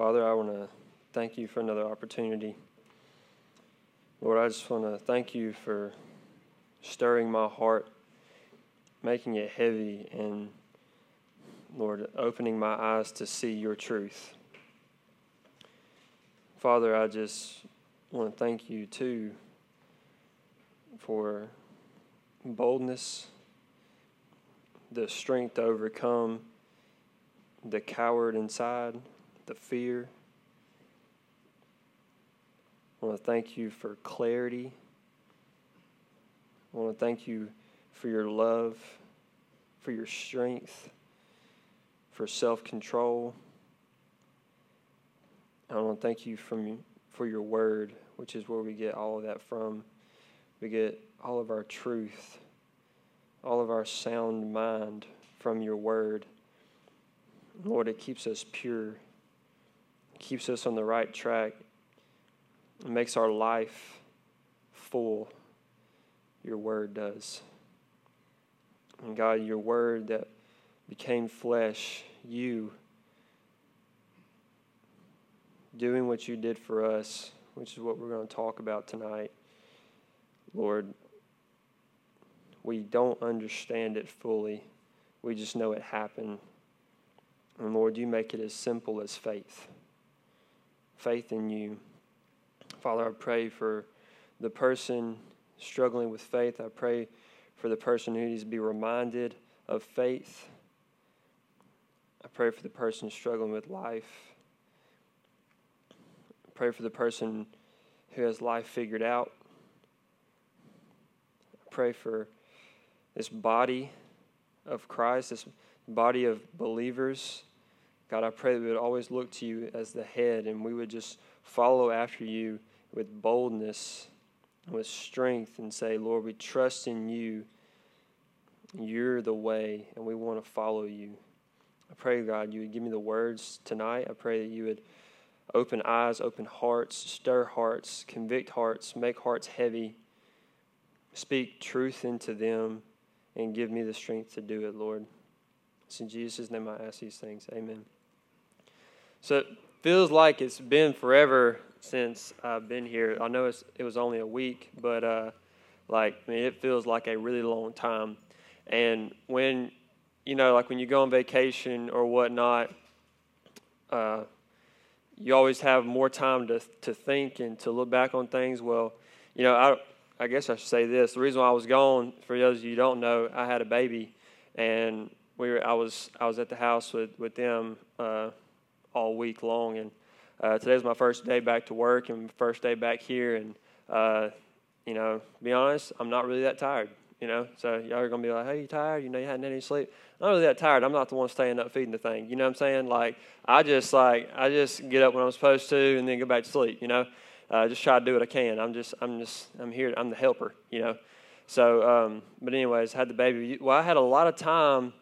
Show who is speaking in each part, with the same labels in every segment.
Speaker 1: Father, I want to thank you for another opportunity. Lord, I just want to thank you for stirring my heart, making it heavy, and Lord, opening my eyes to see your truth. Father, I just want to thank you too for boldness, the strength to overcome the coward inside, the fear. I want to thank you for clarity. I want to thank you for your love, for your strength, for self control. I want to thank you from, for your word, which is where we get all of that from. We get all of our truth, all of our sound mind from your word. Lord, it keeps us pure, keeps us on the right track, it makes our life full. Your word does. And God, your word that became flesh, you doing what you did for us, which is what we're going to talk about tonight. Lord, we don't understand it fully. We just know it happened. And Lord, you make it as simple as faith faith in you. Father, I pray for the person struggling with faith. I pray for the person who needs to be reminded of faith. I pray for the person struggling with life. I pray for the person who has life figured out. I pray for this body of Christ, this body of believers God, I pray that we would always look to you as the head and we would just follow after you with boldness and with strength and say, Lord, we trust in you. You're the way, and we want to follow you. I pray, God, you would give me the words tonight. I pray that you would open eyes, open hearts, stir hearts, convict hearts, make hearts heavy, speak truth into them, and give me the strength to do it, Lord. It's in Jesus' name I ask these things. Amen. So it feels like it's been forever since I've been here. I know it was only a week, but uh, like I mean, it feels like a really long time. And when you know, like when you go on vacation or whatnot, uh, you always have more time to to think and to look back on things. Well, you know, I I guess I should say this. The reason why I was gone, for those of you who don't know, I had a baby, and we were I was I was at the house with with them. Uh, all week long. And uh, today's my first day back to work and first day back here. And, uh, you know, be honest, I'm not really that tired, you know. So y'all are going to be like, hey, you tired? You know, you hadn't had any sleep. I'm not really that tired. I'm not the one staying up feeding the thing. You know what I'm saying? Like, I just, like, I just get up when I'm supposed to and then go back to sleep, you know. Uh, just try to do what I can. I'm just, I'm just, I'm here. I'm the helper, you know. So, um, but anyways, had the baby. Well, I had a lot of time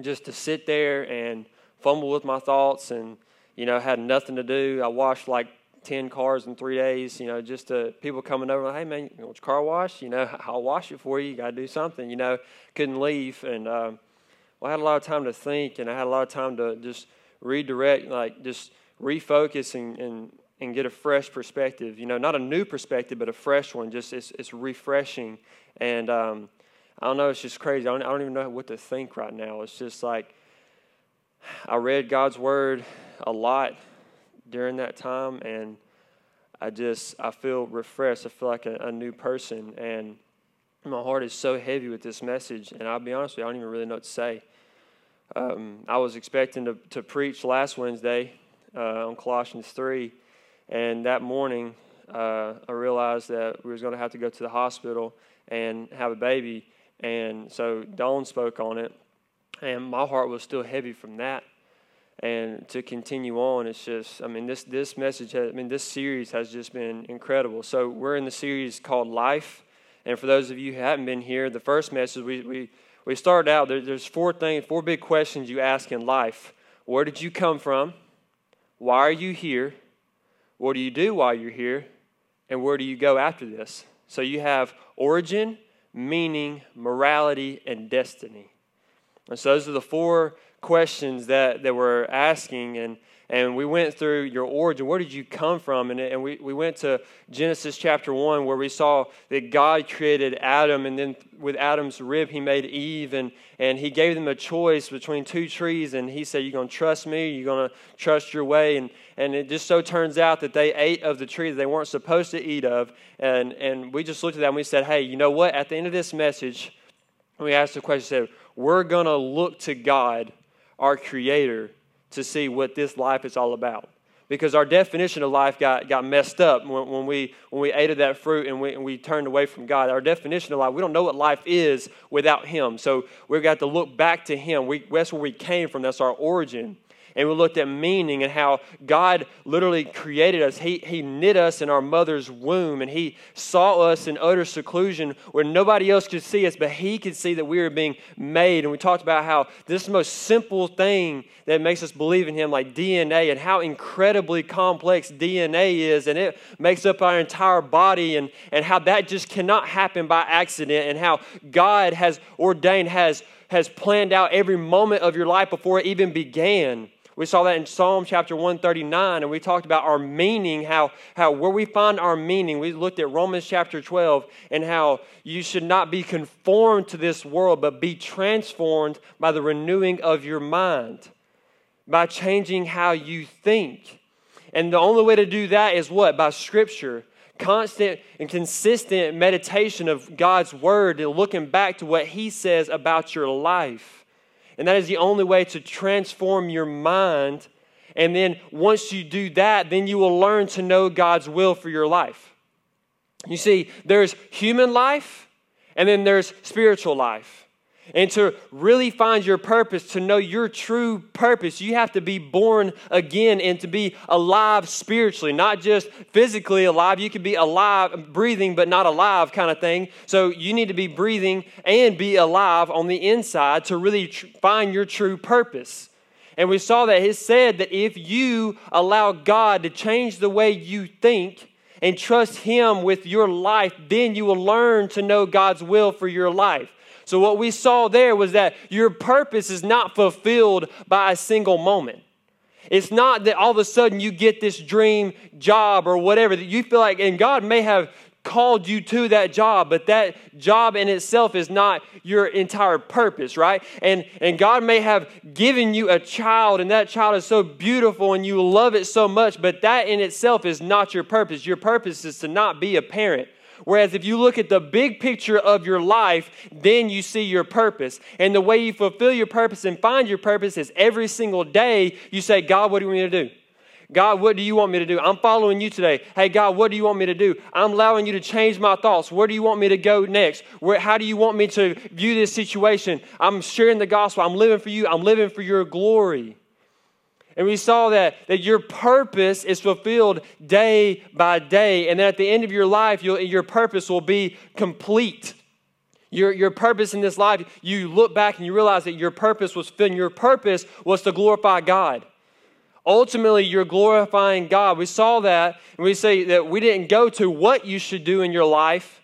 Speaker 1: just to sit there and fumble with my thoughts and, you know, had nothing to do. I washed like 10 cars in three days, you know, just to people coming over, like, hey, man, you want your car washed? You know, I'll wash it for you. You got to do something, you know. Couldn't leave. And um, well, I had a lot of time to think and I had a lot of time to just redirect, like just refocus and, and, and get a fresh perspective. You know, not a new perspective, but a fresh one. Just it's, it's refreshing. And um, I don't know, it's just crazy. I don't, I don't even know what to think right now. It's just like, I read God's word a lot during that time, and I just I feel refreshed. I feel like a, a, new person, and my heart is so heavy with this message. And I'll be honest with you, I don't even really know what to say. Um, I was expecting to, to preach last Wednesday uh, on Colossians three, and that morning uh, I realized that we was going to have to go to the hospital and have a baby, and so Dawn spoke on it and my heart was still heavy from that. And to continue on, it's just, I mean, this, this message, has, I mean, this series has just been incredible. So we're in the series called Life. And for those of you who haven't been here, the first message, we, we, we started out, there, there's four things, four big questions you ask in life. Where did you come from? Why are you here? What do you do while you're here? And where do you go after this? So you have origin, meaning, morality, and destiny. And so those are the four questions that, that we're asking. And, and we went through your origin. Where did you come from? And, and we, we went to Genesis chapter 1, where we saw that God created Adam, and then with Adam's rib, he made Eve, and, and he gave them a choice between two trees. And he said, You're going to trust me, you're going to trust your way. And, and it just so turns out that they ate of the tree that they weren't supposed to eat of. And, and we just looked at that and we said, Hey, you know what? At the end of this message, we asked the question, said, We're going to look to God, our Creator to see what this life is all about. Because our definition of life got, got messed up when, when, we, when we ate of that fruit and we, and we turned away from God. Our definition of life, we don't know what life is without Him. So we've got to look back to Him. We, that's where we came from, that's our origin and we looked at meaning and how God literally created us. He, he knit us in our mother's womb, and He saw us in utter seclusion where nobody else could see us, but He could see that we were being made. And we talked about how this most simple thing that makes us believe in Him, like DNA, and how incredibly complex DNA is, and it makes up our entire body, and, and how that just cannot happen by accident, and how God has ordained, has, has planned out every moment of your life before it even began. We saw that in Psalm chapter 139, and we talked about our meaning, how, how where we find our meaning. We looked at Romans chapter 12 and how you should not be conformed to this world, but be transformed by the renewing of your mind, by changing how you think. And the only way to do that is what? By Scripture. Constant and consistent meditation of God's Word and looking back to what He says about your life. And that is the only way to transform your mind. And then once you do that, then you will learn to know God's will for your life. You see, there's human life and then there's spiritual life. And to really find your purpose, to know your true purpose, you have to be born again and to be alive spiritually, not just physically alive. You can be alive, breathing, but not alive kind of thing. So you need to be breathing and be alive on the inside to really tr- find your true purpose. And we saw that he said that if you allow God to change the way you think, and trust Him with your life, then you will learn to know God's will for your life. So, what we saw there was that your purpose is not fulfilled by a single moment. It's not that all of a sudden you get this dream job or whatever that you feel like, and God may have called you to that job, but that job in itself is not your entire purpose, right? And and God may have given you a child and that child is so beautiful and you love it so much, but that in itself is not your purpose. Your purpose is to not be a parent. Whereas if you look at the big picture of your life, then you see your purpose. And the way you fulfill your purpose and find your purpose is every single day you say, God, what do you want me to do? God, what do you want me to do? I'm following you today. Hey, God, what do you want me to do? I'm allowing you to change my thoughts. Where do you want me to go next? Where, how do you want me to view this situation? I'm sharing the gospel. I'm living for you. I'm living for your glory. And we saw that, that your purpose is fulfilled day by day. And then at the end of your life, your purpose will be complete. Your, your purpose in this life, you look back and you realize that your purpose was fulfilled. Your purpose was to glorify God. Ultimately, you're glorifying God. We saw that, and we say that we didn't go to what you should do in your life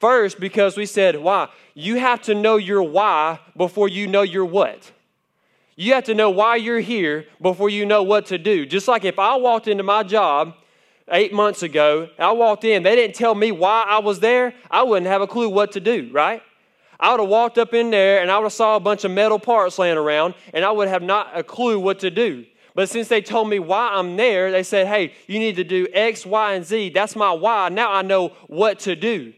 Speaker 1: first because we said, why? You have to know your why before you know your what. You have to know why you're here before you know what to do. Just like if I walked into my job eight months ago, I walked in, they didn't tell me why I was there, I wouldn't have a clue what to do, right? I would have walked up in there and I would have saw a bunch of metal parts laying around and I would have not a clue what to do. But since they told me why I'm there, they said, hey, you need to do X, Y, and Z. That's my why. Now I know what to do.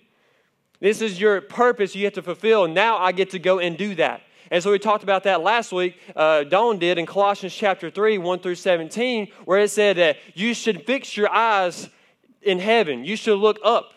Speaker 1: This is your purpose you have to fulfill. Now I get to go and do that. And so we talked about that last week. Uh, Dawn did in Colossians chapter 3, 1 through 17, where it said that you should fix your eyes in heaven. You should look up.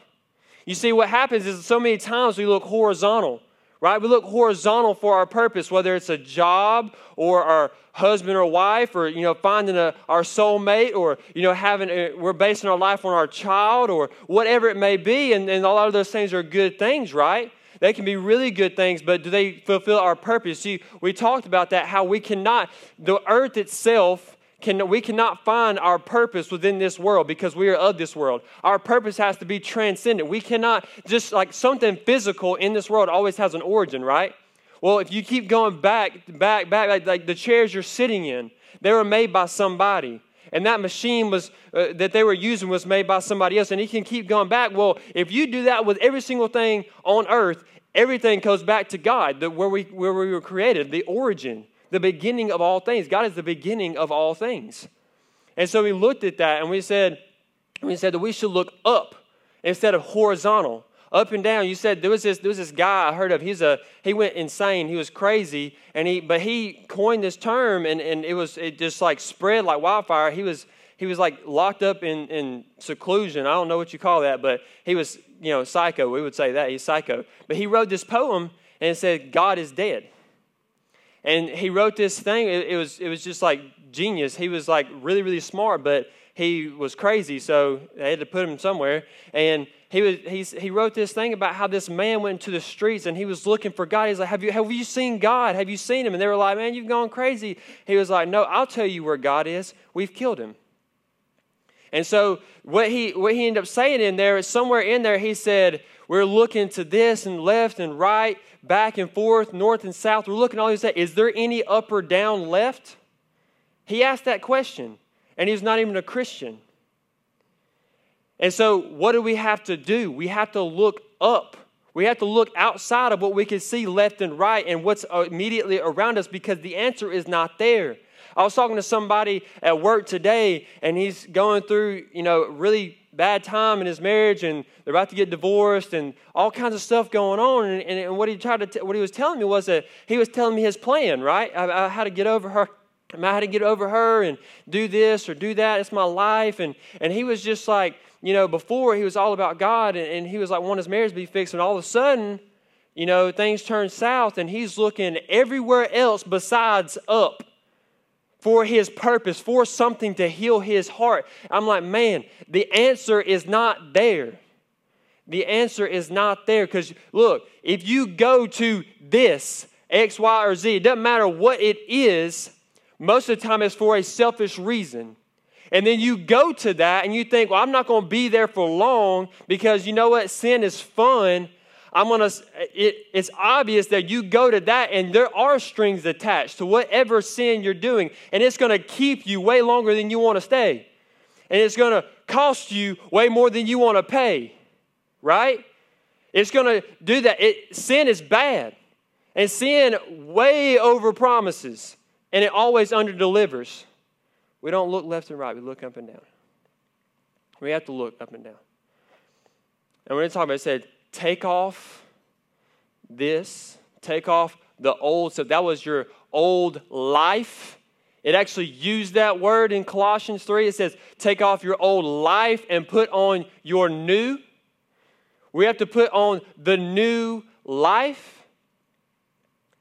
Speaker 1: You see, what happens is so many times we look horizontal, right? We look horizontal for our purpose, whether it's a job or our husband or wife or, you know, finding a, our soulmate or, you know, having, a, we're basing our life on our child or whatever it may be. And, and a lot of those things are good things, right? They can be really good things, but do they fulfill our purpose? See, we talked about that, how we cannot, the earth itself, can, we cannot find our purpose within this world because we are of this world. Our purpose has to be transcendent. We cannot just like something physical in this world always has an origin, right? Well, if you keep going back, back, back, like, like the chairs you're sitting in, they were made by somebody. And that machine was uh, that they were using was made by somebody else. And he can keep going back. Well, if you do that with every single thing on earth, everything goes back to God, the, where, we, where we were created, the origin, the beginning of all things. God is the beginning of all things. And so we looked at that and we said, we said that we should look up instead of horizontal up and down. You said there was this there was this guy I heard of. He's a he went insane. He was crazy, and he but he coined this term, and and it was it just like spread like wildfire. He was he was like locked up in in seclusion. I don't know what you call that, but he was you know psycho. We would say that he's psycho. But he wrote this poem and it said God is dead. And he wrote this thing. It, it was it was just like genius. He was like really really smart, but he was crazy, so they had to put him somewhere. And he, was, he's, he wrote this thing about how this man went into the streets and he was looking for God. He's like, have you, have you seen God? Have you seen him? And they were like, Man, you've gone crazy. He was like, No, I'll tell you where God is. We've killed him. And so what he, what he ended up saying in there is somewhere in there, he said, We're looking to this and left and right, back and forth, north and south. We're looking all these. Is there any up or down left? He asked that question and he's not even a Christian. And so, what do we have to do? We have to look up. We have to look outside of what we can see left and right and what's uh, immediately around us because the answer is not there. I was talking to somebody at work today, and he's going through, you know, really bad time in his marriage, and they're about to get divorced, and all kinds of stuff going on. And, and what he tried to, t- what he was telling me was that he was telling me his plan, right? I, I had to get over her I had to get over her and do this or do that. It's my life. And, and he was just like, you know, before he was all about God and, and he was like, wanting his marriage to be fixed. And all of a sudden, you know, things turn south and he's looking everywhere else besides up for his purpose, for something to heal his heart. I'm like, man, the answer is not there. The answer is not there because look, if you go to this, X, Y, or Z, it doesn't matter what it is, most of the time it's for a selfish reason. And then you go to that and you think, well, I'm not going to be there for long because you know what? Sin is fun. I'm gonna. It, it's obvious that you go to that, and there are strings attached to whatever sin you're doing, and it's gonna keep you way longer than you want to stay, and it's gonna cost you way more than you want to pay, right? It's gonna do that. It, sin is bad, and sin way over promises and it always underdelivers. We don't look left and right, we look up and down. We have to look up and down. And we're going to talk about it, said, take off this, take off the old So That was your old life. It actually used that word in Colossians 3. It says, take off your old life and put on your new. We have to put on the new life.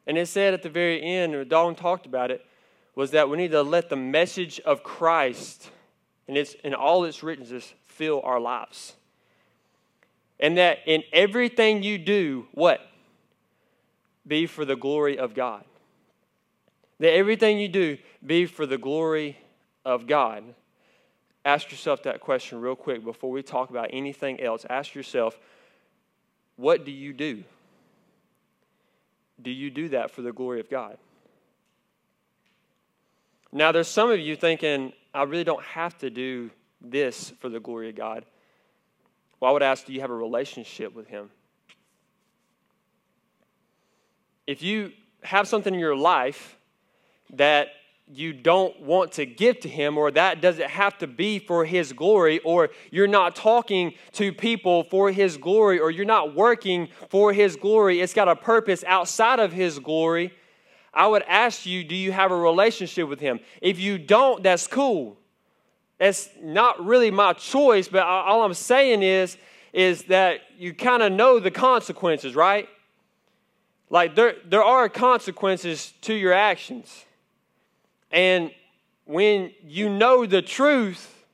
Speaker 1: And it said at the very end, or Dalton talked about it, was that we need to let the message of Christ and its in all its richness fill our lives. And that in everything you do, what? Be for the glory of God. That everything you do be for the glory of God. Ask yourself that question real quick before we talk about anything else. Ask yourself, what do you do? do you do that for the glory of God? Now, there's some of you thinking, I really don't have to do this for the glory of God. Well, I would ask, do you have a relationship with Him? If you have something in your life that you don't want to give to him, or that doesn't have to be for his glory, or you're not talking to people for his glory, or you're not working for his glory, it's got a purpose outside of his glory. I would ask you, do you have a relationship with him? If you don't, that's cool. That's not really my choice, but all I'm saying is, is that you kind of know the consequences, right? Like there, there are consequences to your actions. And when you know the truth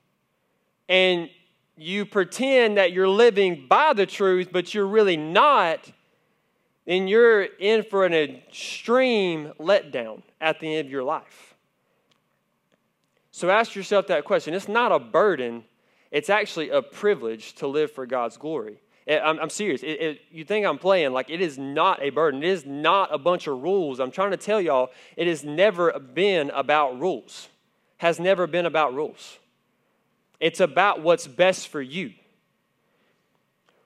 Speaker 1: and you pretend that you're living by the truth, but you're really not, then you're in for an extreme letdown at the end of your life. So ask yourself that question. It's not a burden, it's actually a privilege to live for God's glory. I'm, I'm serious. It, it, you think I'm playing? Like, it is not a burden. It is not a bunch of rules. I'm trying to tell y'all, it has never been about rules. Has never been about rules. It's about what's best for you.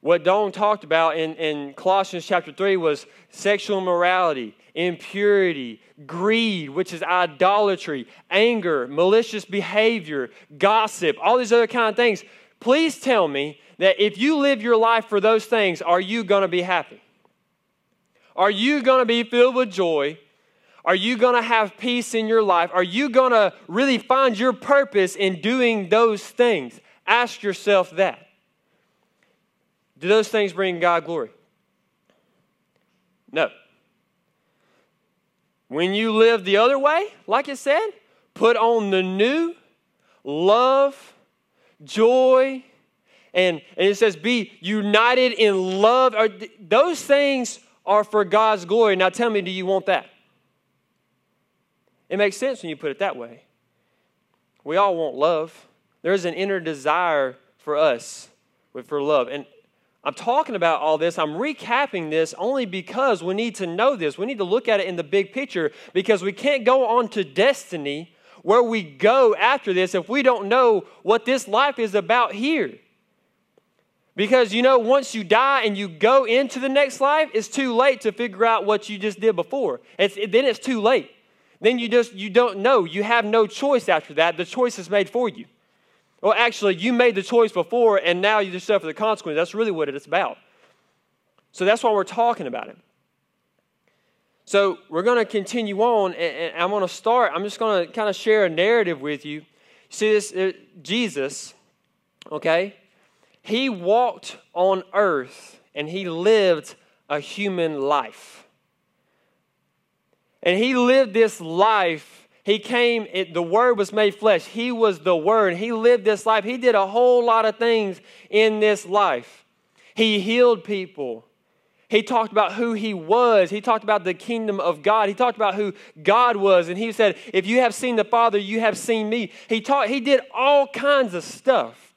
Speaker 1: What Don talked about in, in Colossians chapter 3 was sexual immorality, impurity, greed, which is idolatry, anger, malicious behavior, gossip, all these other kind of things. Please tell me that if you live your life for those things, are you going to be happy? Are you going to be filled with joy? Are you going to have peace in your life? Are you going to really find your purpose in doing those things? Ask yourself that. Do those things bring God glory? No. When you live the other way, like it said, put on the new love, joy, and, and it says be united in love. Those things are for God's glory. Now tell me, do you want that? It makes sense when you put it that way. We all want love. There's an inner desire for us for love. And I'm talking about all this. I'm recapping this only because we need to know this. We need to look at it in the big picture because we can't go on to destiny where we go after this if we don't know what this life is about here. Because you know, once you die and you go into the next life, it's too late to figure out what you just did before. It's, then it's too late. Then you just you don't know. You have no choice after that. The choice is made for you. Well, actually, you made the choice before, and now you just suffer the consequence. That's really what it's about. So that's why we're talking about it. So we're going to continue on, and, I'm going to start. I'm just going to kind of share a narrative with you. See this, uh, Jesus, okay? He walked on earth and he lived a human life. And he lived this life he came, it, the Word was made flesh. He was the Word. He lived this life. He did a whole lot of things in this life. He healed people. He talked about who he was. He talked about the kingdom of God. He talked about who God was. And he said, If you have seen the Father, you have seen me. He taught, he did all kinds of stuff.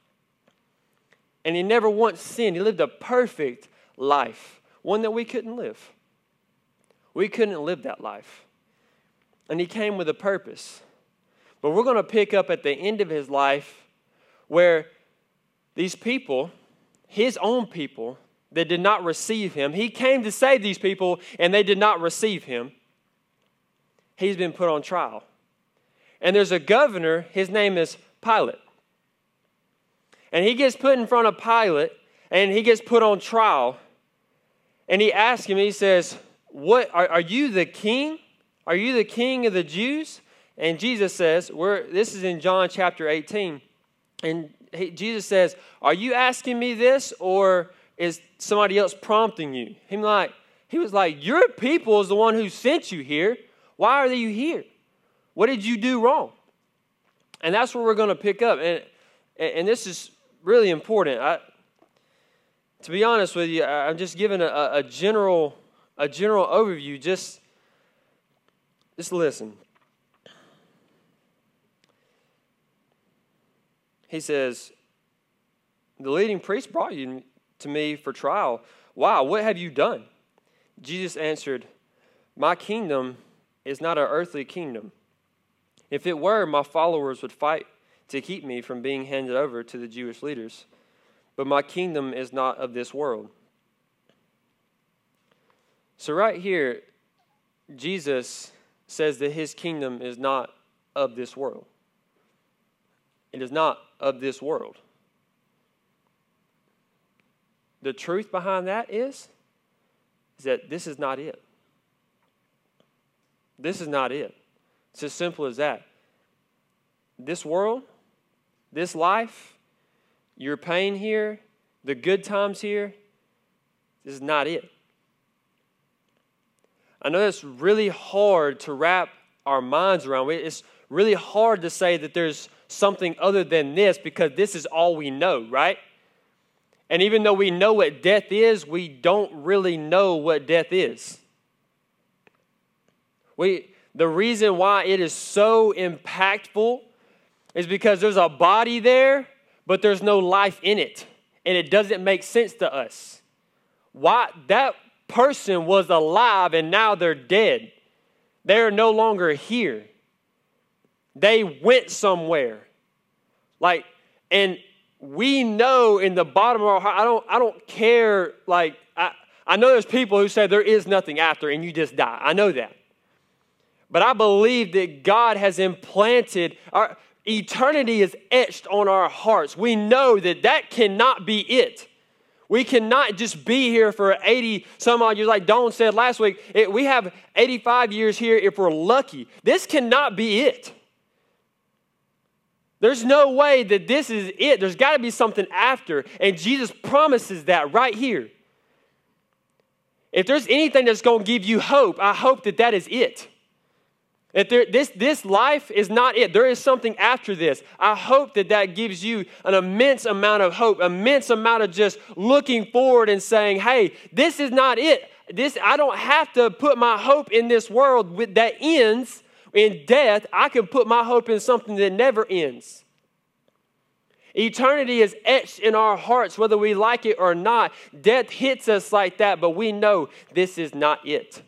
Speaker 1: And he never once sinned. He lived a perfect life, one that we couldn't live. We couldn't live that life and he came with a purpose. But we're going to pick up at the end of his life where these people, his own people, that did not receive him, he came to save these people and they did not receive him. He's been put on trial. And there's a governor, his name is Pilate. And he gets put in front of Pilate and he gets put on trial. And he asks him, he says, What are, are you the king? Are you the king of the Jews? And Jesus says, we're, this is in John chapter 18. And he, Jesus says, Are you asking me this or is somebody else prompting you? Him like, he was like, Your people is the one who sent you here. Why are you here? What did you do wrong? And that's where we're going to pick up. And, and this is really important. I, to be honest with you, I'm just giving a, a general a general overview just just listen. He says, The leading priest brought you to me for trial. Wow, what have you done? Jesus answered, My kingdom is not an earthly kingdom. If it were, my followers would fight to keep me from being handed over to the Jewish leaders. But my kingdom is not of this world. So, right here, Jesus says that his kingdom is not of this world. It is not of this world. The truth behind that is, is that this is not it. This is not it. It's as simple as that. This world, this life, your pain here, the good times here, this is not it. I know it's really hard to wrap our minds around. It's really hard to say that there's something other than this because this is all we know, right? And even though we know what death is, we don't really know what death is. We, the reason why it is so impactful is because there's a body there, but there's no life in it. and it doesn't make sense to us. Why that person was alive and now they're dead. They're no longer here. They went somewhere. Like, and we know in the bottom of our heart, I don't, I don't care. Like, I, I know there's people who say there is nothing after and you just die. I know that. But I believe that God has implanted, our eternity is etched on our hearts. We know that that cannot be it. We cannot just be here for 80 some odd years, like Don said last week. It, we have 85 years here if we're lucky. This cannot be it. There's no way that this is it. There's got to be something after. And Jesus promises that right here. If there's anything that's going to give you hope, I hope that that is it. If there, this, this life is not it, there is something after this. I hope that that gives you an immense amount of hope, immense amount of just looking forward and saying, hey, this is not it. This, I don't have to put my hope in this world with, that ends in death. I can put my hope in something that never ends. Eternity is etched in our hearts, whether we like it or not. Death hits us like that, but we know this is not it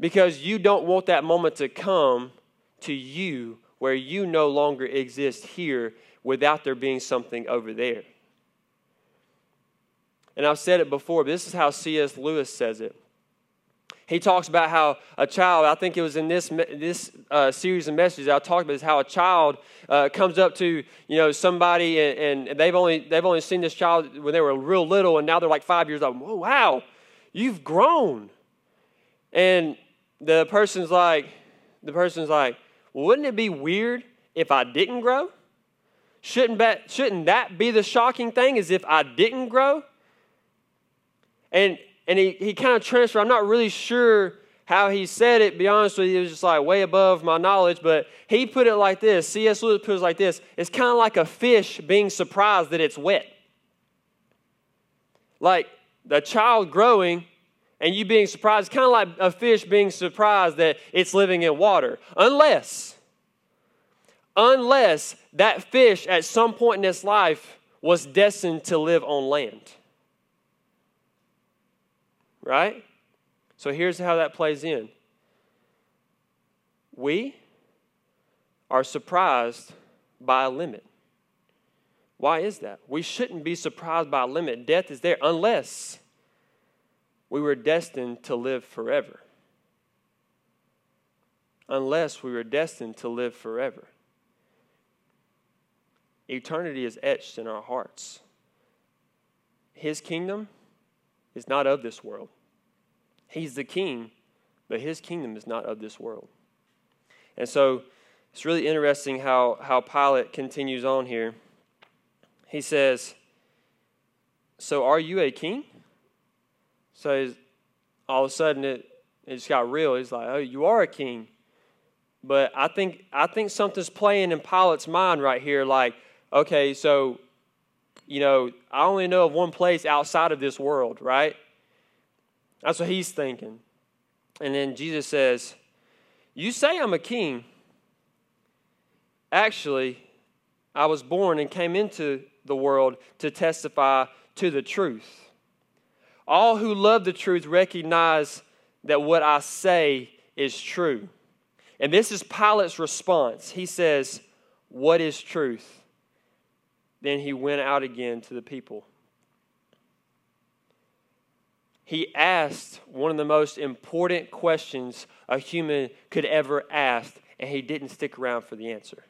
Speaker 1: because you don't want that moment to come to you where you no longer exist here without there being something over there. And I've said it before, but this is how C.S. Lewis says it. He talks about how a child, I think it was in this, this uh, series of messages I talked about, is how a child uh, comes up to you know somebody and, and, they've, only, they've only seen this child when they were real little and now they're like five years old. Oh, wow, you've grown. And the person's like, the person's like, wouldn't it be weird if I didn't grow? Shouldn't that, shouldn't that be the shocking thing, as if I didn't grow? And, and he, he kind of transferred, I'm not really sure how he said it, be honest with you, it was just like way above my knowledge, but he put it like this C.S. Lewis put it like this it's kind of like a fish being surprised that it's wet. Like the child growing and you being surprised, kind of like a fish being surprised that it's living in water. Unless, unless that fish at some point in its life was destined to live on land. Right? So here's how that plays in. We are surprised by a limit. Why is that? We shouldn't be surprised by a limit. Death is there unless we were destined to live forever. Unless we were destined to live forever. Eternity is etched in our hearts. His kingdom is not of this world. He's the king, but his kingdom is not of this world. And so it's really interesting how, how Pilate continues on here. He says, So are you a king? So all of a sudden it, it just got real. He's like, oh, you are a king. But I think I think something's playing in Pilate's mind right here. Like, okay, so you know, I only know of one place outside of this world, right? That's what he's thinking. And then Jesus says, You say I'm a king. Actually, I was born and came into the world to testify to the truth. All who love the truth recognize that what I say is true. And this is Pilate's response. He says, What is truth? Then he went out again to the people. He asked one of the most important questions a human could ever ask, and he didn't stick around for the answer.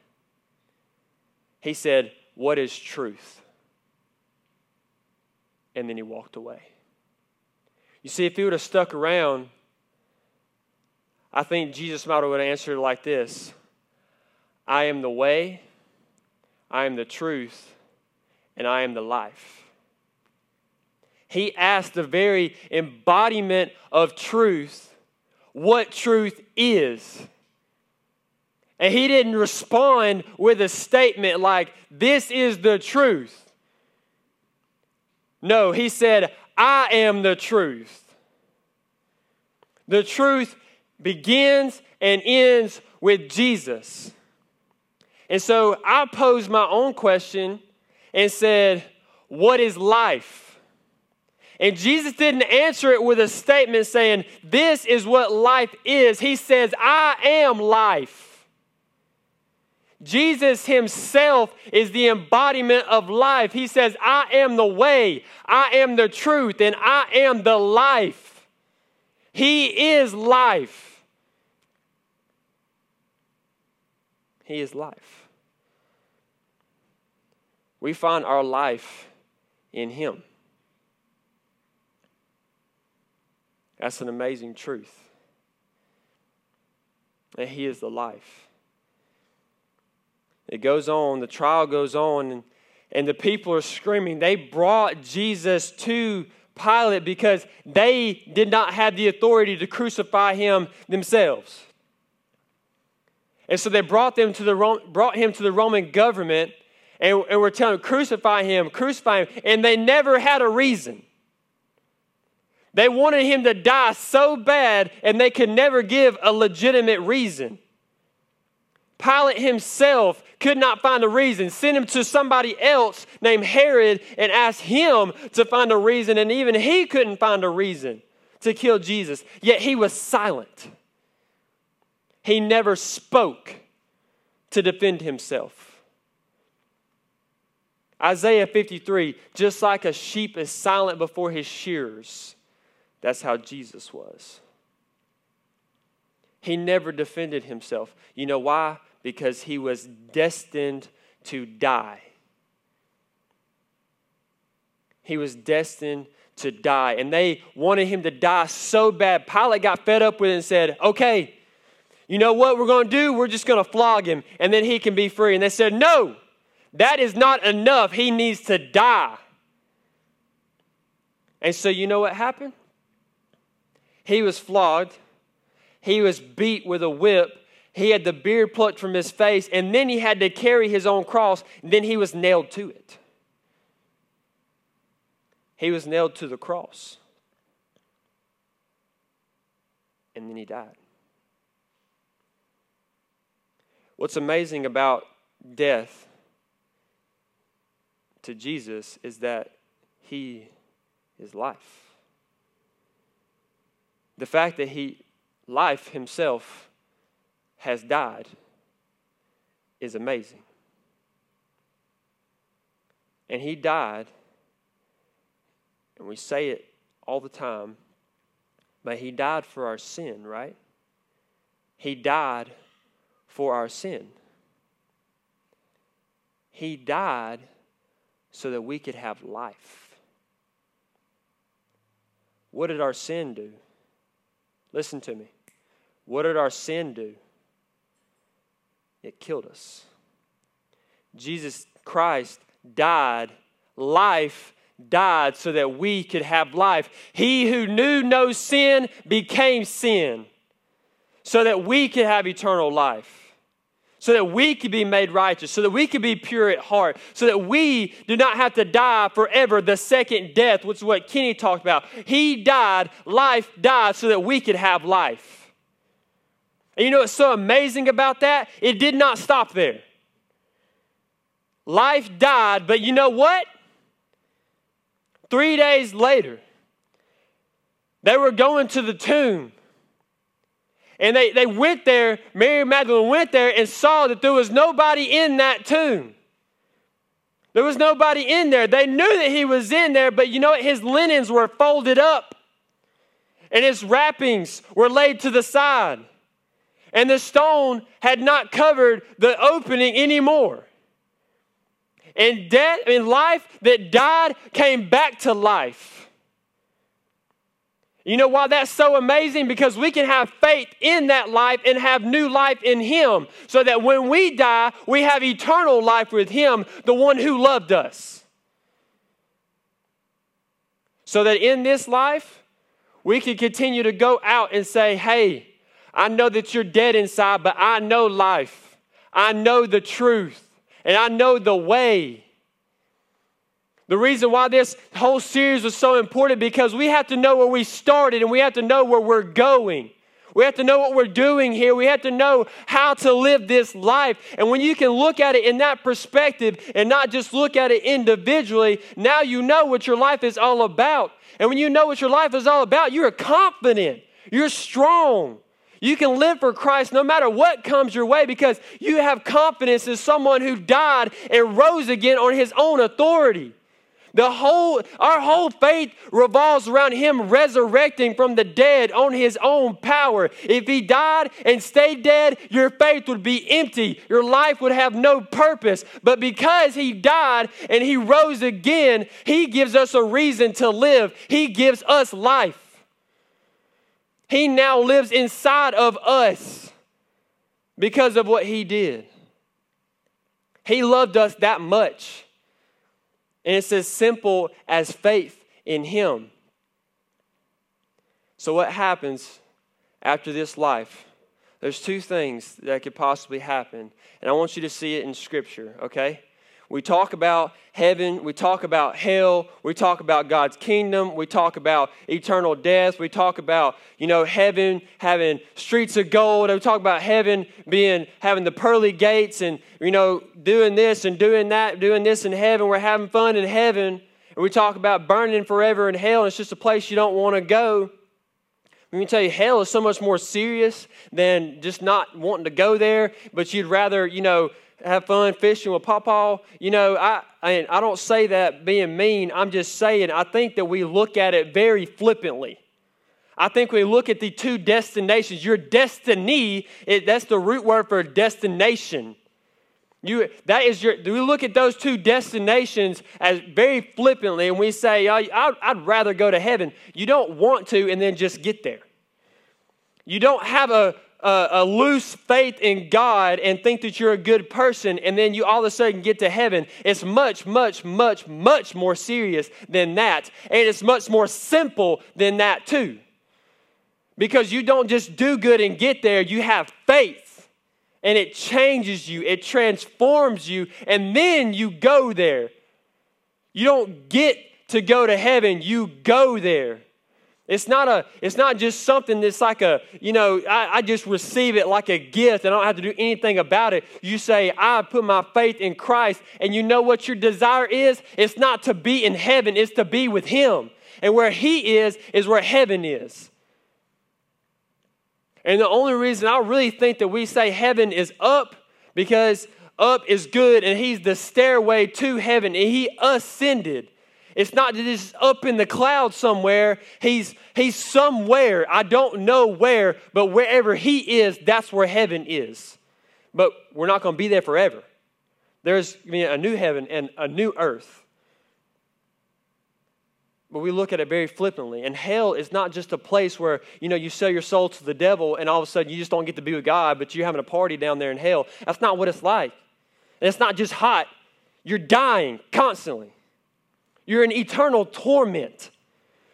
Speaker 1: He said, What is truth? And then he walked away. You see, if he would have stuck around, I think Jesus might have answered like this I am the way, I am the truth, and I am the life. He asked the very embodiment of truth what truth is. And he didn't respond with a statement like, This is the truth. No, he said, I am the truth. The truth begins and ends with Jesus. And so I posed my own question and said, What is life? And Jesus didn't answer it with a statement saying, This is what life is. He says, I am life. Jesus himself is the embodiment of life. He says, I am the way, I am the truth, and I am the life. He is life. He is life. We find our life in Him. That's an amazing truth. And He is the life. It goes on, the trial goes on, and, and the people are screaming. They brought Jesus to Pilate because they did not have the authority to crucify him themselves. And so they brought, them to the, brought him to the Roman government and, and were telling him, crucify him, crucify him. And they never had a reason. They wanted him to die so bad, and they could never give a legitimate reason. Pilate himself could not find a reason. Sent him to somebody else named Herod and asked him to find a reason, and even he couldn't find a reason to kill Jesus. Yet he was silent. He never spoke to defend himself. Isaiah 53 just like a sheep is silent before his shearers, that's how Jesus was. He never defended himself. You know why? Because he was destined to die. He was destined to die. And they wanted him to die so bad. Pilate got fed up with it and said, Okay, you know what we're going to do? We're just going to flog him and then he can be free. And they said, No, that is not enough. He needs to die. And so, you know what happened? He was flogged, he was beat with a whip, he had the beard plucked from his face, and then he had to carry his own cross, then he was nailed to it. He was nailed to the cross. And then he died. What's amazing about death to Jesus is that he is life. The fact that he, life himself, has died is amazing. And he died, and we say it all the time, but he died for our sin, right? He died for our sin. He died so that we could have life. What did our sin do? Listen to me. What did our sin do? It killed us. Jesus Christ died, life died so that we could have life. He who knew no sin became sin so that we could have eternal life so that we could be made righteous, so that we could be pure at heart, so that we do not have to die forever, the second death, which is what Kenny talked about. He died, life died, so that we could have life. And you know what's so amazing about that? It did not stop there. Life died, but you know what? Three days later, they were going to the tomb and they, they went there, Mary Magdalene went there and saw that there was nobody in that tomb. There was nobody in there. They knew that he was in there, but you know what? His linens were folded up and his wrappings were laid to the side. And the stone had not covered the opening anymore. And death and life that died came back to life. You know why that's so amazing? Because we can have faith in that life and have new life in Him, so that when we die, we have eternal life with Him, the one who loved us. So that in this life, we can continue to go out and say, Hey, I know that you're dead inside, but I know life. I know the truth, and I know the way. The reason why this whole series was so important because we have to know where we started and we have to know where we're going. We have to know what we're doing here. We have to know how to live this life. And when you can look at it in that perspective and not just look at it individually, now you know what your life is all about. And when you know what your life is all about, you're confident, you're strong. You can live for Christ no matter what comes your way because you have confidence in someone who died and rose again on his own authority. The whole, our whole faith revolves around him resurrecting from the dead on his own power. If he died and stayed dead, your faith would be empty. Your life would have no purpose. But because he died and he rose again, he gives us a reason to live. He gives us life. He now lives inside of us because of what he did. He loved us that much and it's as simple as faith in Him. So, what happens after this life? There's two things that could possibly happen, and I want you to see it in Scripture, okay? We talk about heaven, we talk about hell, we talk about God's kingdom, we talk about eternal death, we talk about, you know, heaven having streets of gold, we talk about heaven being having the pearly gates and, you know, doing this and doing that, doing this in heaven, we're having fun in heaven. And we talk about burning forever in hell, it's just a place you don't want to go. Let me tell you, hell is so much more serious than just not wanting to go there, but you'd rather, you know, have fun fishing with Papa. You know, I, and I don't say that being mean. I'm just saying I think that we look at it very flippantly. I think we look at the two destinations. Your destiny, it, that's the root word for destination. You, that is your, do we look at those two destinations as very flippantly and we say, oh, I'd, I'd rather go to heaven. You don't want to and then just get there. You don't have a, a, a, loose faith in God and think that you're a good person, and then you all of a sudden get to heaven. It's much, much, much, much more serious than that. And it's much more simple than that, too. Because you don't just do good and get there, you have faith. And it changes you, it transforms you, and then you go there. You don't get to go to heaven, you go there. It's not a, it's not just something that's like a, you know, I, I, just receive it like a gift and I don't have to do anything about it. You say, I put my faith in Christ, and you know what your desire is? It's not to be in heaven, it's to be with Him. And where He is, is where heaven is. And the only reason I really think that we say heaven is up, because up is good, and He's the stairway to heaven, and He ascended. It's not that he's up in the clouds somewhere. He's, he's somewhere. I don't know where, but wherever he is, that's where heaven is. But we're not going to be there forever. There's a new heaven and a new earth. But we look at it very flippantly. And hell is not just a place where, you know, you sell your soul to the devil and all of a sudden you just don't get to be with God, but you're having a party down there in hell. That's not what it's like. And it's not just hot. You're dying constantly. You're in eternal torment.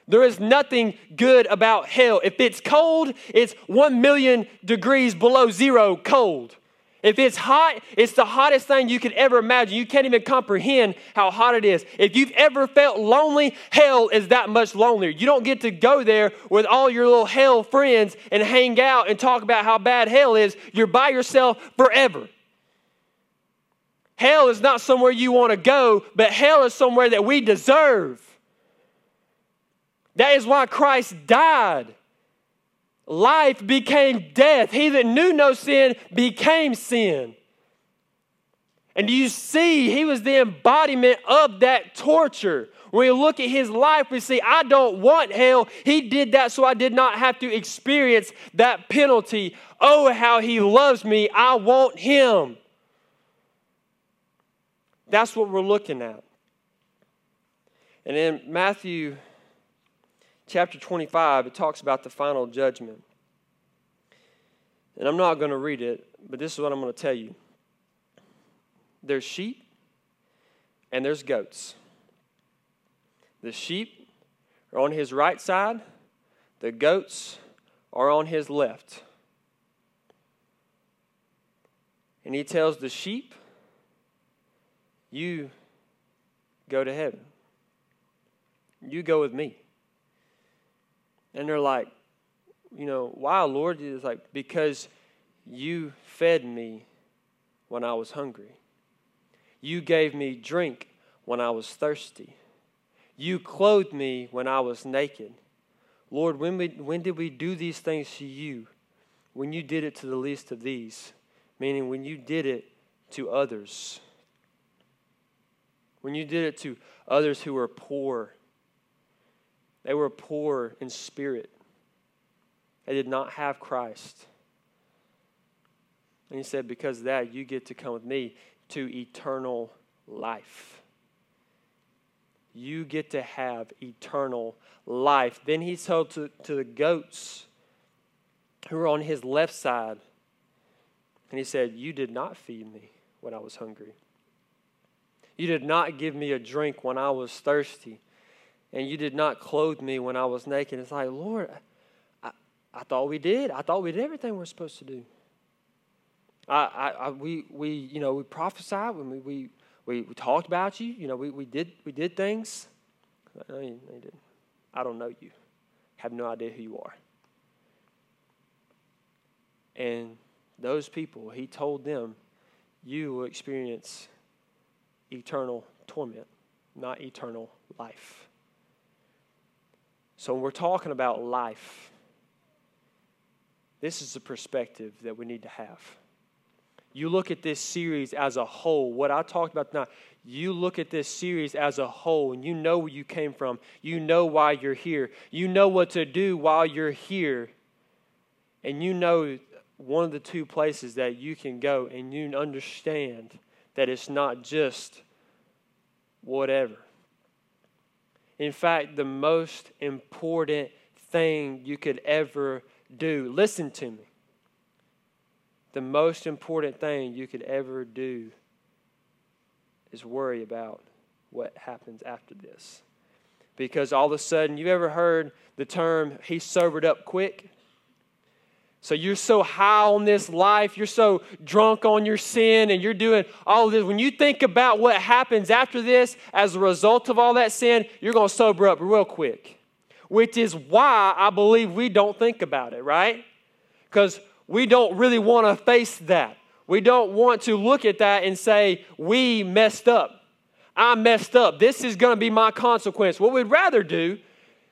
Speaker 1: There is nothing good about hell. If it's cold, it's one million degrees below zero cold. If it's hot, it's the hottest thing you could ever imagine. You can't even comprehend how hot it is. If you've ever felt lonely, hell is that much lonelier. You don't get to go there with all your little hell friends and hang out and talk about how bad hell is. You're by yourself forever. Hell is not somewhere you want to go, but hell is somewhere that we deserve. That is why Christ died. Life became death. He that knew no sin became sin. And do you see, he was the embodiment of that torture. When we look at his life, we see, I don't want hell. He did that so I did not have to experience that penalty. Oh, how he loves me. I want him. That's what we're looking at. And in Matthew chapter 25, it talks about the final judgment. And I'm not going to read it, but this is what I'm going to tell you there's sheep and there's goats. The sheep are on his right side, the goats are on his left. And he tells the sheep, you go to heaven. You go with me. And they're like, you know, why, Lord? It's like, because you fed me when I was hungry. You gave me drink when I was thirsty. You clothed me when I was naked. Lord, when, we, when did we do these things to you? When you did it to the least of these, meaning when you did it to others. When you did it to others who were poor, they were poor in spirit. They did not have Christ. And he said, Because of that, you get to come with me to eternal life. You get to have eternal life. Then he told to, to the goats who were on his left side, and he said, You did not feed me when I was hungry. You did not give me a drink when I was thirsty. And you did not clothe me when I was naked. It's like, Lord, I, I thought we did. I thought we did everything we're supposed to do. I, I, I we, we, you know, we prophesied when we, we, we, we, talked about you. You know, we, we did we did things. No, you, no, you didn't. I don't know you. Have no idea who you are. And those people, he told them, you will experience eternal torment, not eternal life. So when we're talking about life, this is the perspective that we need to have. You look at this series as a whole, what I talked about tonight, you look at this series as a whole and you know where you came from. You know why you're here. You know what to do while you're here. And you know one of the two places that you can go and you understand that it's not just whatever. In fact, the most important thing you could ever do, listen to me. The most important thing you could ever do is worry about what happens after this. Because all of a sudden, you ever heard the term, he sobered up quick? So you're so high on this life, you're so drunk on your sin, and you're doing all this. When you think about what happens after this as a result of all that sin, you're going to sober up real quick. Which is why I believe we don't think about it, right? Because we don't really want to face that. We don't want to look at that and say, we messed up. I messed up. This is going to be my consequence. What we'd rather do,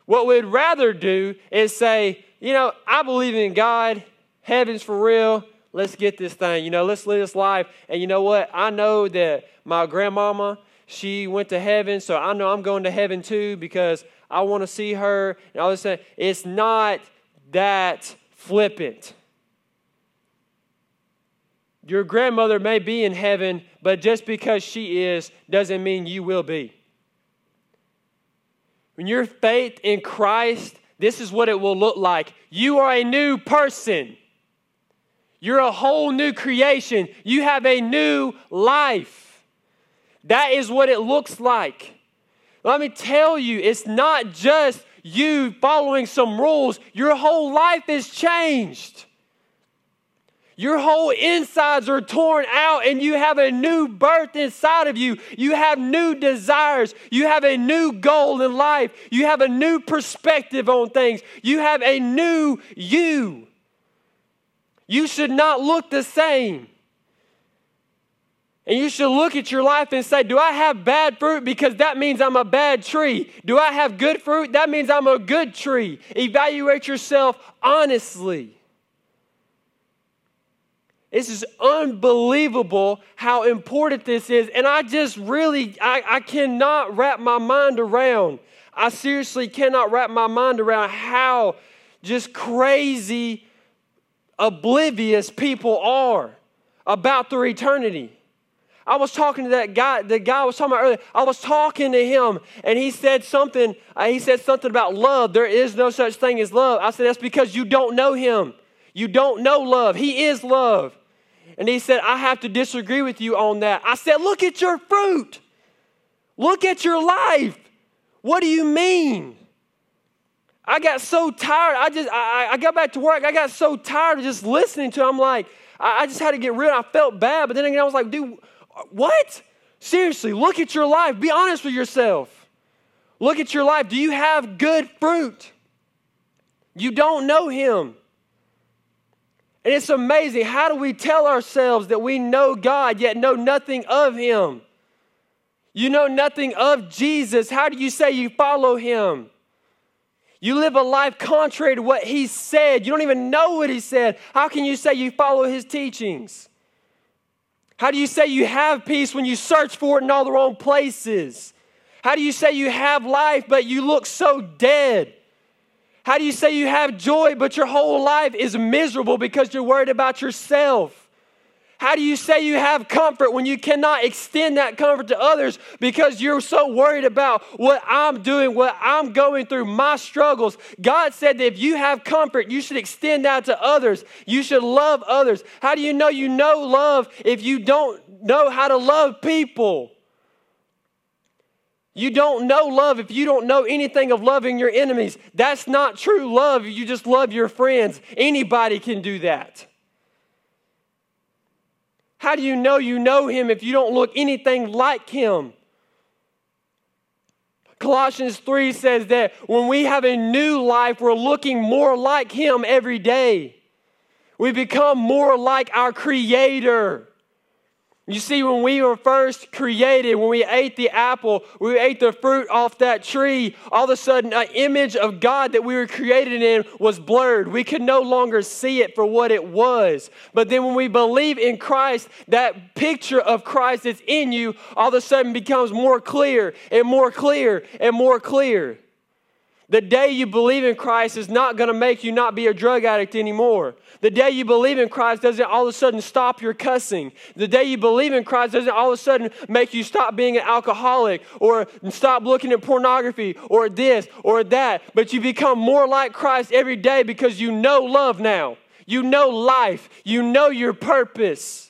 Speaker 1: what we'd rather do is say, you know, I believe in God. Heaven's for real. Let's get this thing. You know, let's live this life. And you know what? I know that my grandmama, she went to heaven, so I know I'm going to heaven too because I want to see her. And all this stuff. It's not that flippant. Your grandmother may be in heaven, but just because she is doesn't mean you will be. When your faith in Christ this is what it will look like. You are a new person. You're a whole new creation. You have a new life. That is what it looks like. Let me tell you, it's not just you following some rules, your whole life is changed. Your whole insides are torn out and you have a new birth inside of you. You have new desires. You have a new goal in life. You have a new perspective on things. You have a new you. You should not look the same. And you should look at your life and say, Do I have bad fruit? Because that means I'm a bad tree. Do I have good fruit? That means I'm a good tree. Evaluate yourself honestly. This is unbelievable how important this is. And I just really, I, I cannot wrap my mind around. I seriously cannot wrap my mind around how just crazy, oblivious people are about their eternity. I was talking to that guy, the guy I was talking about earlier. I was talking to him, and he said something. Uh, he said something about love. There is no such thing as love. I said, That's because you don't know him. You don't know love. He is love. And he said, I have to disagree with you on that. I said, Look at your fruit. Look at your life. What do you mean? I got so tired. I just I, I got back to work. I got so tired of just listening to him. I'm like, I, I just had to get rid. I felt bad, but then again, I was like, dude, what? Seriously, look at your life. Be honest with yourself. Look at your life. Do you have good fruit? You don't know Him. And it's amazing. How do we tell ourselves that we know God yet know nothing of Him? You know nothing of Jesus. How do you say you follow Him? You live a life contrary to what He said. You don't even know what He said. How can you say you follow His teachings? How do you say you have peace when you search for it in all the wrong places? How do you say you have life but you look so dead? How do you say you have joy, but your whole life is miserable because you're worried about yourself? How do you say you have comfort when you cannot extend that comfort to others because you're so worried about what I'm doing, what I'm going through, my struggles? God said that if you have comfort, you should extend that to others. You should love others. How do you know you know love if you don't know how to love people? You don't know love if you don't know anything of loving your enemies. That's not true love. You just love your friends. Anybody can do that. How do you know you know him if you don't look anything like him? Colossians 3 says that when we have a new life, we're looking more like him every day. We become more like our Creator. You see, when we were first created, when we ate the apple, we ate the fruit off that tree, all of a sudden, an image of God that we were created in was blurred. We could no longer see it for what it was. But then when we believe in Christ, that picture of Christ that's in you all of a sudden becomes more clear and more clear and more clear. The day you believe in Christ is not going to make you not be a drug addict anymore. The day you believe in Christ doesn't all of a sudden stop your cussing. The day you believe in Christ doesn't all of a sudden make you stop being an alcoholic or stop looking at pornography or this or that. But you become more like Christ every day because you know love now. You know life. You know your purpose.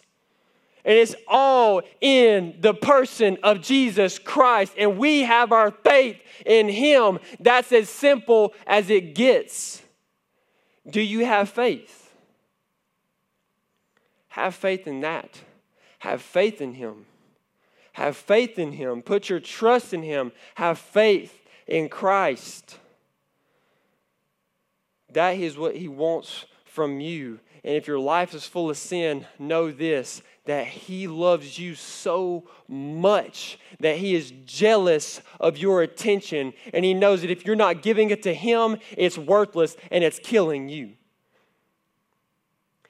Speaker 1: And it's all in the person of Jesus Christ. And we have our faith in Him. That's as simple as it gets. Do you have faith? Have faith in that. Have faith in Him. Have faith in Him. Put your trust in Him. Have faith in Christ. That is what He wants from you. And if your life is full of sin, know this that He loves you so much that He is jealous of your attention. And He knows that if you're not giving it to Him, it's worthless and it's killing you.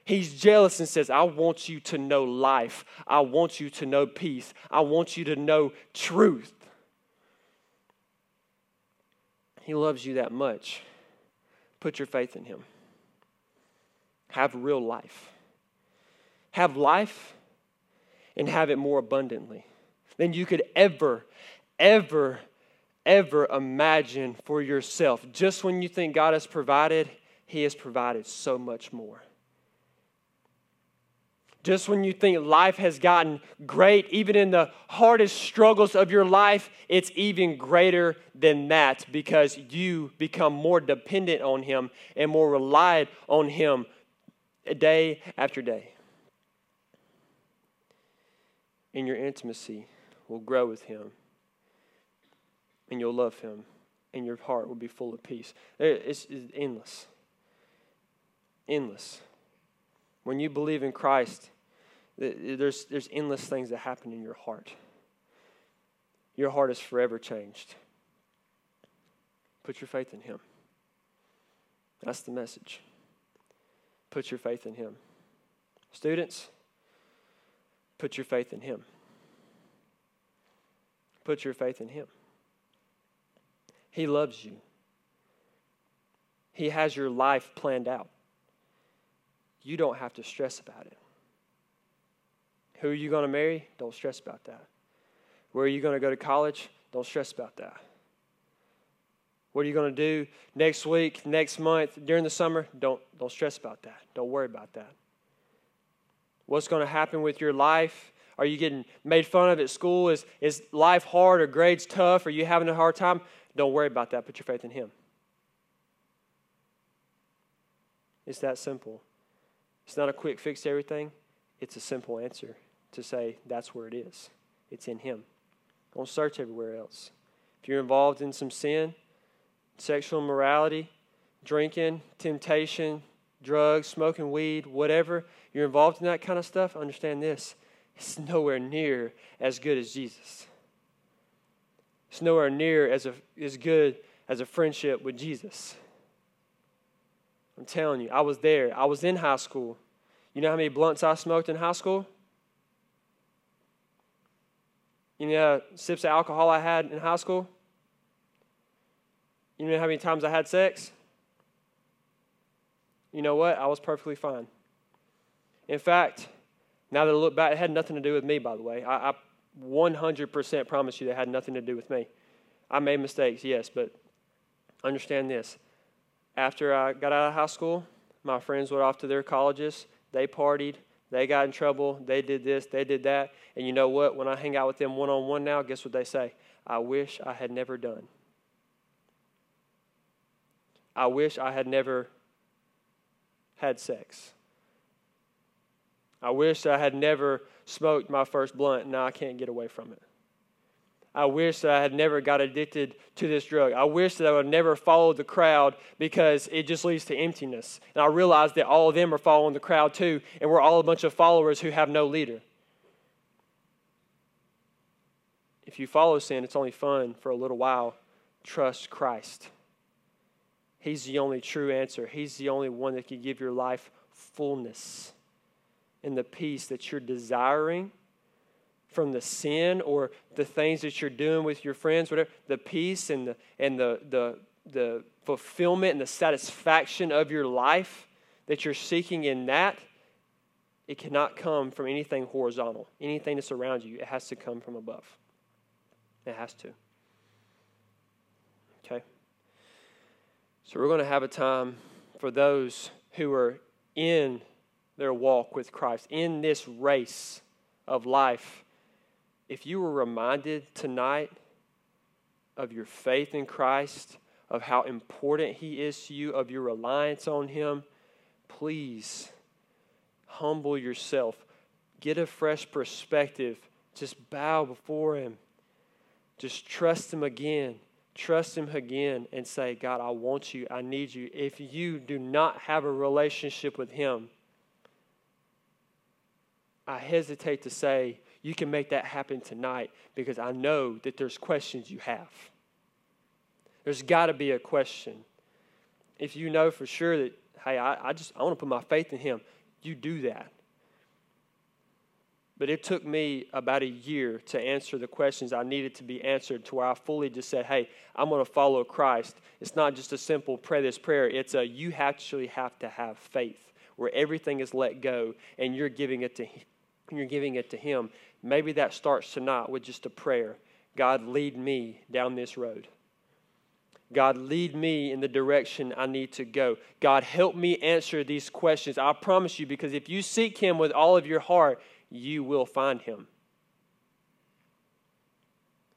Speaker 1: He's jealous and says, I want you to know life. I want you to know peace. I want you to know truth. He loves you that much. Put your faith in Him. Have real life. Have life and have it more abundantly than you could ever, ever, ever imagine for yourself. Just when you think God has provided, He has provided so much more. Just when you think life has gotten great, even in the hardest struggles of your life, it's even greater than that because you become more dependent on Him and more relied on Him day after day and your intimacy will grow with Him, and you'll love Him, and your heart will be full of peace. It's, it's endless. Endless. When you believe in Christ, there's, there's endless things that happen in your heart. Your heart is forever changed. Put your faith in Him. That's the message. Put your faith in Him. Students, Put your faith in Him. Put your faith in Him. He loves you, He has your life planned out. You don't have to stress about it. Who are you going to marry? Don't stress about that. Where are you going to go to college? Don't stress about that. What are you going to do next week, next month, during the summer? Don't, don't stress about that. Don't worry about that. What's going to happen with your life? Are you getting made fun of at school? Is, is life hard or grades tough? Are you having a hard time? Don't worry about that. Put your faith in Him. It's that simple. It's not a quick fix to everything, it's a simple answer to say that's where it is. It's in Him. Don't search everywhere else. If you're involved in some sin, sexual immorality, drinking, temptation, drugs, smoking weed, whatever, you're involved in that kind of stuff, understand this it's nowhere near as good as Jesus. It's nowhere near as, a, as good as a friendship with Jesus. I'm telling you, I was there. I was in high school. You know how many blunts I smoked in high school? You know how sips of alcohol I had in high school? You know how many times I had sex? You know what? I was perfectly fine. In fact, now that I look back, it had nothing to do with me, by the way. I, I 100% promise you that had nothing to do with me. I made mistakes, yes, but understand this. After I got out of high school, my friends went off to their colleges. They partied. They got in trouble. They did this. They did that. And you know what? When I hang out with them one on one now, guess what they say? I wish I had never done. I wish I had never had sex. I wish I had never smoked my first blunt. Now I can't get away from it. I wish that I had never got addicted to this drug. I wish that I would never followed the crowd because it just leads to emptiness. And I realize that all of them are following the crowd too, and we're all a bunch of followers who have no leader. If you follow sin, it's only fun for a little while. Trust Christ. He's the only true answer. He's the only one that can give your life fullness and the peace that you're desiring from the sin or the things that you're doing with your friends, whatever, the peace and the and the the the fulfillment and the satisfaction of your life that you're seeking in that, it cannot come from anything horizontal, anything that's around you. It has to come from above. It has to. Okay? So we're going to have a time for those who are in their walk with Christ, in this race of life, if you were reminded tonight of your faith in Christ, of how important He is to you, of your reliance on Him, please humble yourself. Get a fresh perspective. Just bow before Him. Just trust Him again. Trust Him again and say, God, I want you. I need you. If you do not have a relationship with Him, I hesitate to say you can make that happen tonight because I know that there's questions you have. There's got to be a question. If you know for sure that, hey, I, I just I want to put my faith in Him, you do that. But it took me about a year to answer the questions I needed to be answered to where I fully just said, hey, I'm going to follow Christ. It's not just a simple pray this prayer, it's a you actually have to have faith where everything is let go and you're giving it to you're giving it to Him. Maybe that starts tonight with just a prayer God, lead me down this road. God, lead me in the direction I need to go. God, help me answer these questions. I promise you, because if you seek Him with all of your heart, you will find Him.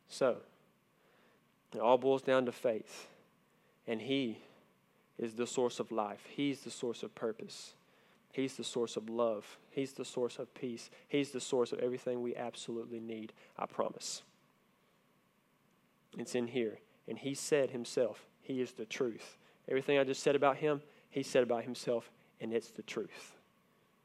Speaker 1: So, it all boils down to faith. And He is the source of life, He's the source of purpose. He's the source of love. He's the source of peace. He's the source of everything we absolutely need. I promise. It's in here. And he said himself, He is the truth. Everything I just said about him, he said about himself, and it's the truth.